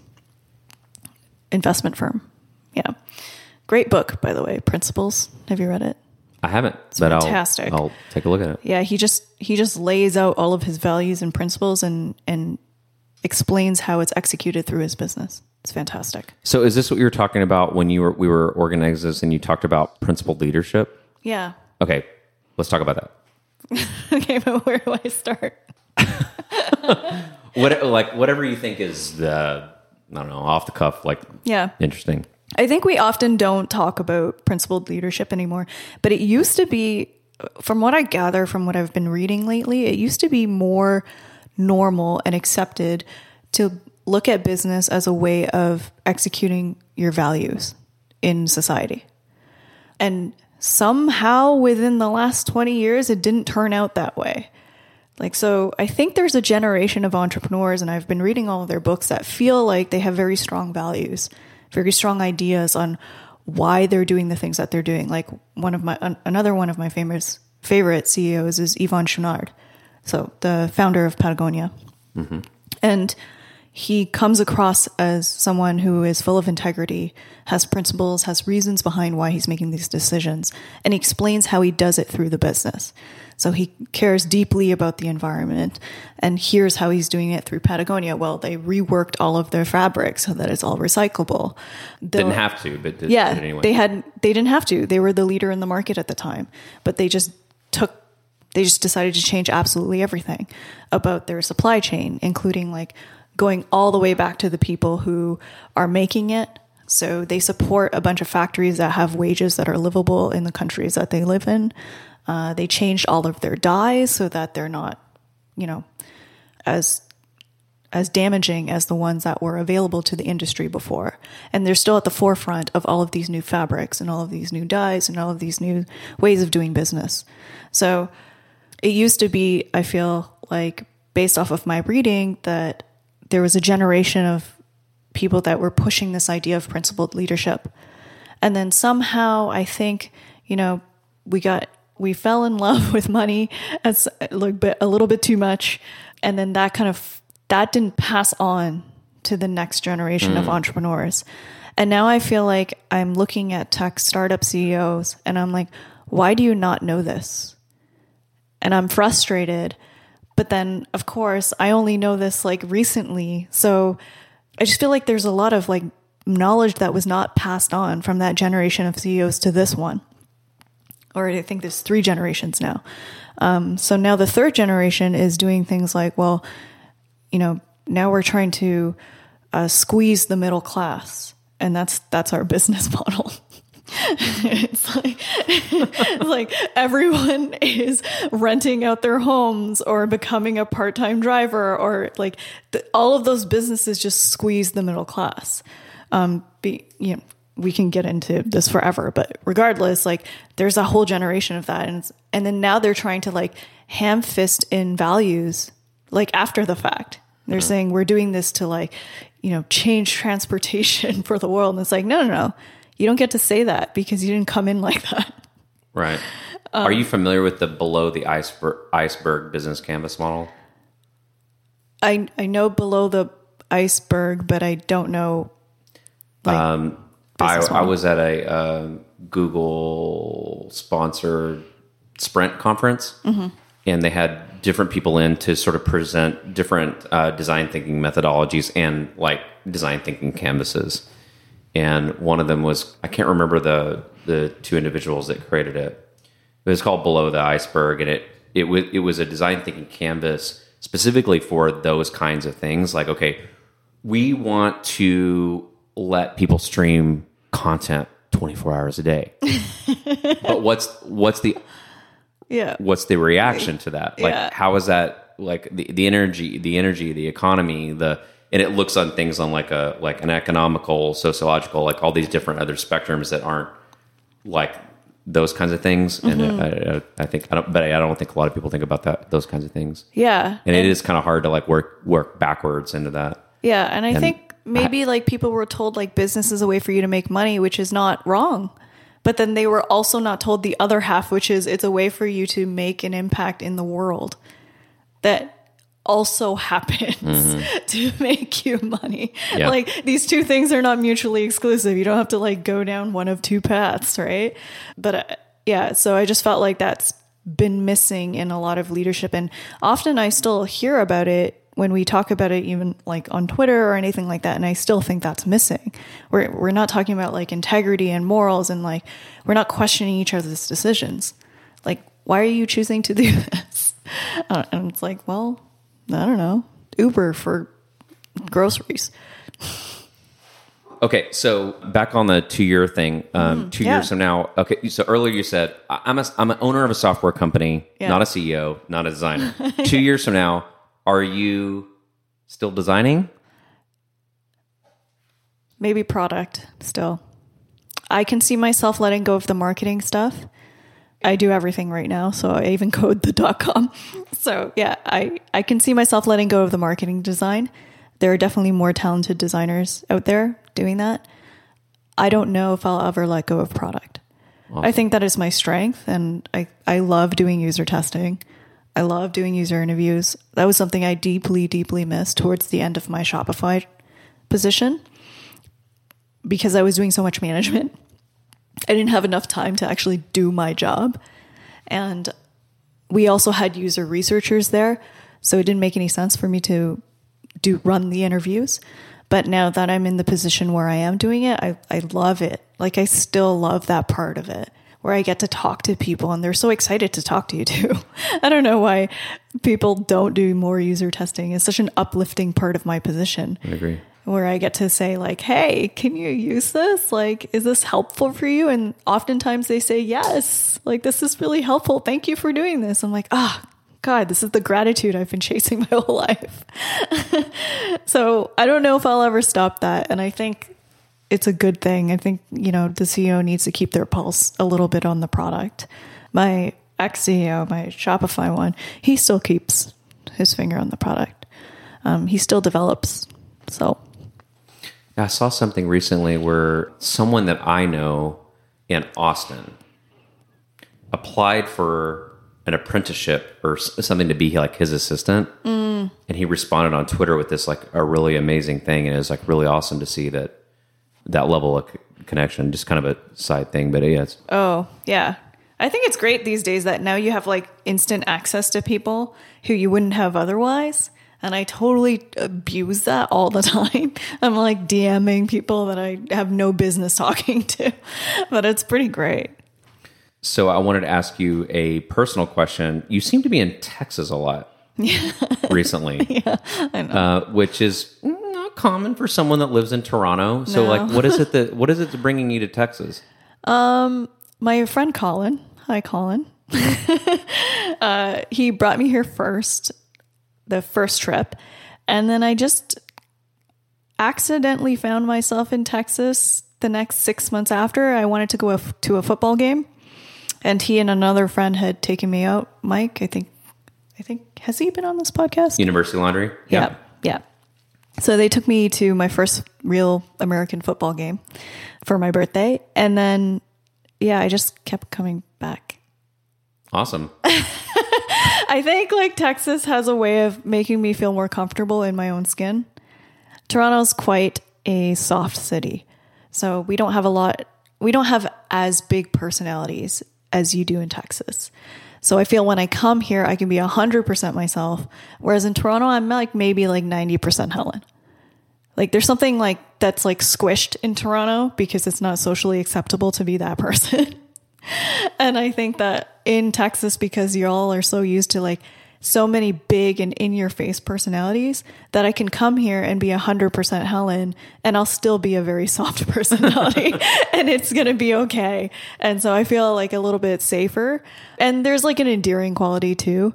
investment firm. Yeah. Great book, by the way, Principles. Have you read it? I haven't, but fantastic. I'll I'll take a look at it. Yeah, he just he just lays out all of his values and principles and and explains how it's executed through his business. It's fantastic. So, is this what you were talking about when you were we were organizing this and you talked about principled leadership? Yeah. Okay, let's talk about that. Okay, but where do I start? What like whatever you think is the I don't know off the cuff like Yeah. interesting. I think we often don't talk about principled leadership anymore, but it used to be, from what I gather from what I've been reading lately, it used to be more normal and accepted to look at business as a way of executing your values in society. And somehow within the last 20 years, it didn't turn out that way. Like, so I think there's a generation of entrepreneurs, and I've been reading all of their books that feel like they have very strong values, very strong ideas on why they're doing the things that they're doing. Like, one of my, another one of my famous favorite CEOs is Yvon Chouinard. So, the founder of Patagonia. Mm-hmm. And he comes across as someone who is full of integrity, has principles, has reasons behind why he's making these decisions, and he explains how he does it through the business. So he cares deeply about the environment, and here's how he's doing it through Patagonia. Well, they reworked all of their fabric so that it's all recyclable. Didn't have to, but did, yeah, did anyway. they had they didn't have to. They were the leader in the market at the time, but they just took they just decided to change absolutely everything about their supply chain, including like going all the way back to the people who are making it. So they support a bunch of factories that have wages that are livable in the countries that they live in. Uh, they changed all of their dyes so that they're not, you know, as as damaging as the ones that were available to the industry before. And they're still at the forefront of all of these new fabrics and all of these new dyes and all of these new ways of doing business. So it used to be, I feel like, based off of my reading, that there was a generation of people that were pushing this idea of principled leadership. And then somehow I think, you know, we got we fell in love with money as a little bit, a little bit too much. And then that kind of that didn't pass on to the next generation of mm. entrepreneurs. And now I feel like I'm looking at tech startup CEOs and I'm like, why do you not know this? And I'm frustrated. But then, of course, I only know this like recently. So I just feel like there's a lot of like knowledge that was not passed on from that generation of CEOs to this one. Or I think there's three generations now. Um, so now the third generation is doing things like, well, you know, now we're trying to uh, squeeze the middle class, and that's that's our business model. it's like it's like everyone is renting out their homes or becoming a part-time driver or like the, all of those businesses just squeeze the middle class. Um be you know we can get into this forever but regardless like there's a whole generation of that. And and then now they're trying to like ham fist in values like after the fact. They're saying we're doing this to like you know change transportation for the world. And it's like no no no you don't get to say that because you didn't come in like that Right. Um, Are you familiar with the below the iceberg, iceberg business canvas model? i i know below the iceberg but i don't know like I, business I was at a uh, Google sponsored Sprint conference, Mm-hmm. and they had different people in to sort of present different uh, design thinking methodologies and like design thinking canvases. And one of them was I can't remember the the two individuals that created it. It was called Below the Iceberg, and it it was it was a design thinking canvas specifically for those kinds of things. Like, okay, we want to let people stream content 24 hours a day but what's what's the yeah what's the reaction to that like Yeah. how is that like the, the energy the energy the economy the and it looks on things on like a like an economical sociological like all these different other spectrums that aren't like those kinds of things. And mm-hmm. I, I, I think i don't but i don't think a lot of people think about that those kinds of things. Yeah. And it is kind of hard to like work work backwards into that. Yeah, and I think maybe like people were told like business is a way for you to make money, which is not wrong. But then they were also not told the other half, which is it's a way for you to make an impact in the world. That also happens to make you money. Yeah. Like these two things are not mutually exclusive. You don't have to like go down one of two paths, right? But uh, yeah, so I just felt like that's been missing in a lot of leadership and often I still hear about it when we talk about it even like on Twitter or anything like that and I still think that's missing. We're we're not talking about like integrity and morals and like we're not questioning each other's decisions. Like why are you choosing to do this? Uh, and it's like, well, I don't know. Uber for groceries. Okay, so back on the two year thing, um, two Mm-hmm. yeah. years from now. Okay, so earlier you said I'm a, I'm an owner of a software company, Yeah. not a CEO, not a designer. two years from now, are you still designing? maybe product still. I can see myself letting go of the marketing stuff. I do everything right now, so I even code the dot com. So yeah, I, I can see myself letting go of the marketing design. There are definitely more talented designers out there doing that. I don't know if I'll ever let go of product. I think that is my strength and I, I love doing user testing. I love doing user interviews. That was something I deeply, deeply missed towards the end of my Shopify position because I was doing so much management. I didn't have enough time to actually do my job. And we also had user researchers there, so it didn't make any sense for me to do run the interviews. But now that I'm in the position where I am doing it, I, I love it. Like I still love that part of it where I get to talk to people and they're so excited to talk to you too. I don't know why people don't do more user testing. It's such an uplifting part of my position I agree. Where I get to say like, "Hey, can you use this? Like, is this helpful for you?" And oftentimes they say, "Yes. Like, this is really helpful. Thank you for doing this." I'm like, "Ah, God, this is the gratitude I've been chasing my whole life." so I don't know if I'll ever stop that, and I think it's a good thing. I think you know the CEO needs to keep their pulse a little bit on the product. My ex CEO, my Shopify one, he still keeps his finger on the product. Um, he still develops. So I saw something recently where someone that I know in Austin applied for an apprenticeship or something to be like his assistant, mm. and he responded on Twitter with this like a really amazing thing, and it was like really awesome to see that that level of c- connection. Just kind of a side thing, but yeah, Oh, yeah. I think it's great these days that now you have like instant access to people who you wouldn't have otherwise. And I totally abuse that all the time. I'm like DMing people that I have no business talking to, but it's pretty great. So I wanted to ask you a personal question. You seem to be in Texas a lot recently, yeah, I know. Uh, which is not common for someone that lives in Toronto. So, No. like, what is it that what is it that's bringing you to Texas? My friend Colin, hi Colin, uh, he brought me here first, the first trip. And then I just accidentally found myself in Texas the next six months after. I wanted to go a f- to a football game. And he and another friend had taken me out. Mike, I think, I think, has he been on this podcast? University Laundry. Yeah. Yeah. So they took me to my first real American football game for my birthday. And then, yeah, I just kept coming back. Awesome. I think like Texas has a way of making me feel more comfortable in my own skin. Toronto's quite a soft city. So we don't have a lot, we don't have as big personalities as you do in Texas. So I feel when I come here, I can be 100% myself. Whereas in Toronto, I'm like maybe like 90% Helen. Like there's something like that's like squished in Toronto because it's not socially acceptable to be that person. and I think that in Texas, because y'all are so used to like so many big and in your face personalities, that I can come here and be 100% Helen and I'll still be a very soft personality and it's going to be okay. And so I feel like a little bit safer. And there's like an endearing quality too,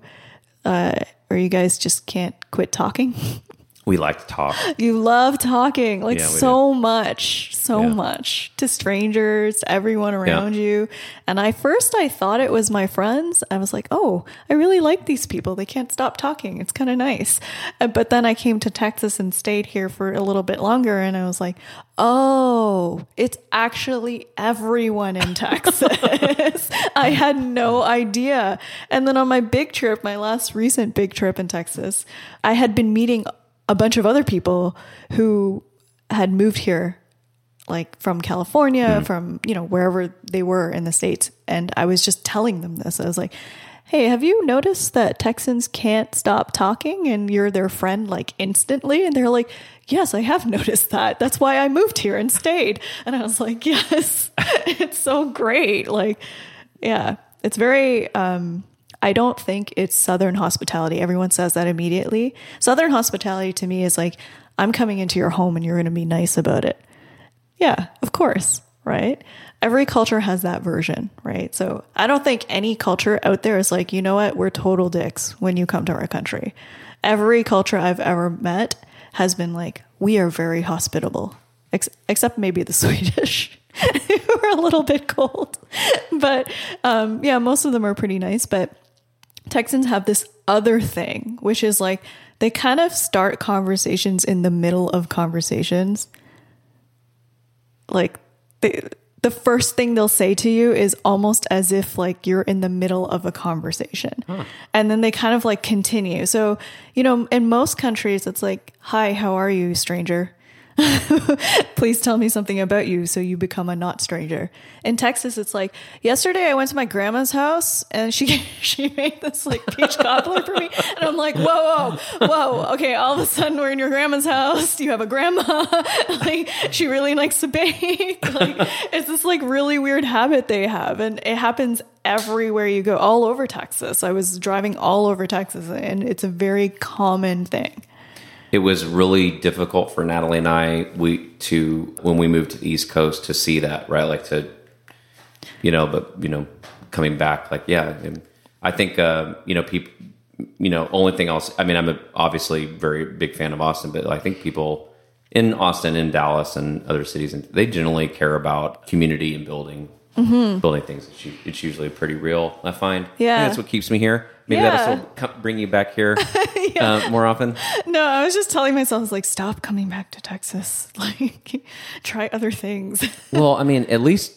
uh, or you guys just can't quit talking. We like to talk. You love talking like Yeah, so much, so Yeah. much to strangers, to everyone around you. And I first I thought it was my friends. I was like, "Oh, I really like these people. They can't stop talking. It's kind of nice." But then I came to Texas and stayed here for a little bit longer and I was like, "Oh, it's actually everyone in Texas." I had no idea. And then on my big trip, my last recent big trip in Texas, I had been meeting a bunch of other people who had moved here like from California, from, you know, wherever they were in the States. And I was just telling them this. I was like, Hey, have you noticed that Texans can't stop talking and you're their friend like instantly? And they're like, Yes, I have noticed that. That's why I moved here and stayed. And I was like, Yes, it's so great. Like, yeah, it's very, um, I don't think it's Southern hospitality. Everyone says that immediately. Southern hospitality to me is like, I'm coming into your home and you're going to be nice about it. Yeah, of course, right? Every culture has that version, right? So I don't think any culture out there is like, you know what, we're total dicks when you come to our country. Every culture I've ever met has been like, we are very hospitable, ex- except maybe the Swedish. who are a little bit cold. But um, yeah, most of them are pretty nice. But Texans have this other thing, which is like they kind of start conversations in the middle of conversations. Like they, the first thing they'll say to you is almost as if like you're in the middle of a conversation. And then they kind of like continue. So, you know, in most countries it's like, "Hi, how are you, stranger?" Please tell me something about you so you become a not stranger. In Texas, it's like yesterday I went to my grandma's house and she she made this like peach cobbler for me, and I'm like, whoa, whoa, whoa. Okay, all of a sudden we're in your grandma's house. Do you have a grandma? like she really likes to bake. Like it's this like really weird habit they have, and it happens everywhere you go, all over Texas. I was driving all over Texas, and it's a very common thing. It was really difficult for Natalie and I we to when we moved to the East Coast to see that right, like to you know, but you know, coming back, like yeah, and I think uh, you know people, you know, only thing else. I mean, I'm a, obviously very big fan of Austin, but I think people in Austin, in Dallas, and other cities, and they generally care about community and building. Building things, it's, it's usually pretty real. I find, Mm-hmm. Yeah. And that's what keeps me here. Maybe Yeah. that'll bring you back here uh, more often. No, I was just telling myself, I was like, stop coming back to Texas. Like, try other things. Well, I mean, at least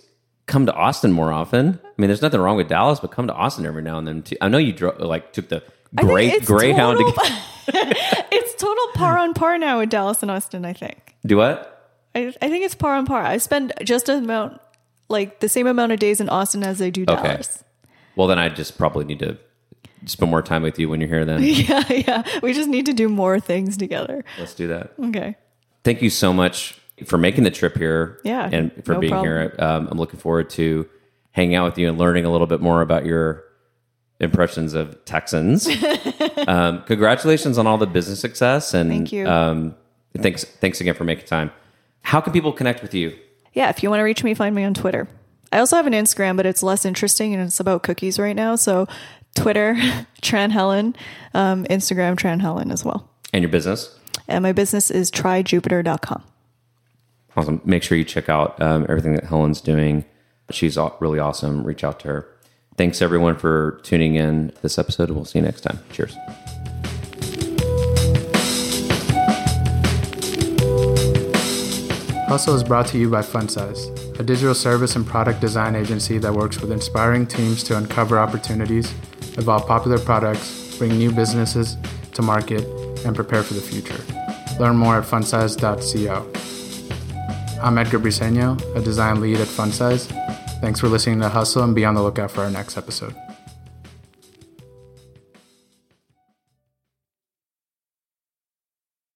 come to Austin more often. I mean, there's nothing wrong with Dallas, but come to Austin every now and then too. I know you dro- like took the great Greyhound to total- get, it's total par on par now with Dallas and Austin, I think. do what? I, I think it's par on par. I spend just amount, like the same amount of days in Austin as I do Dallas. Well, then I just probably need to spend more time with you when you're here. Then Yeah, yeah. We just need to do more things together. let's do that. Okay. Thank you so much for making the trip here. Yeah, and for no being here. Um, I'm looking forward to hanging out with you and learning a little bit more about your impressions of Texans. um, congratulations on all the business success, and Thank you. Um, thanks, thanks again for making time. How can people connect with you? Yeah, if you want to reach me, find me on Twitter I also have an Instagram, but it's less interesting and it's about cookies right now. So Twitter, Tran Helen, um, Instagram, Tran Helen as well. And your business? And my business is tryjupiter.com. Awesome. Make sure you check out um, everything that Helen's doing. She's really awesome. Reach out to her. Thanks everyone for tuning in this episode. We'll see you next time. Cheers. Hustle is brought to you by Funsize, a digital service and product design agency that works with inspiring teams to uncover opportunities, evolve popular products, bring new businesses to market, and prepare for the future. Learn more at funsize.co. I'm Edgar Briseño, a design lead at Funsize. Thanks for listening to Hustle and be on the lookout for our next episode.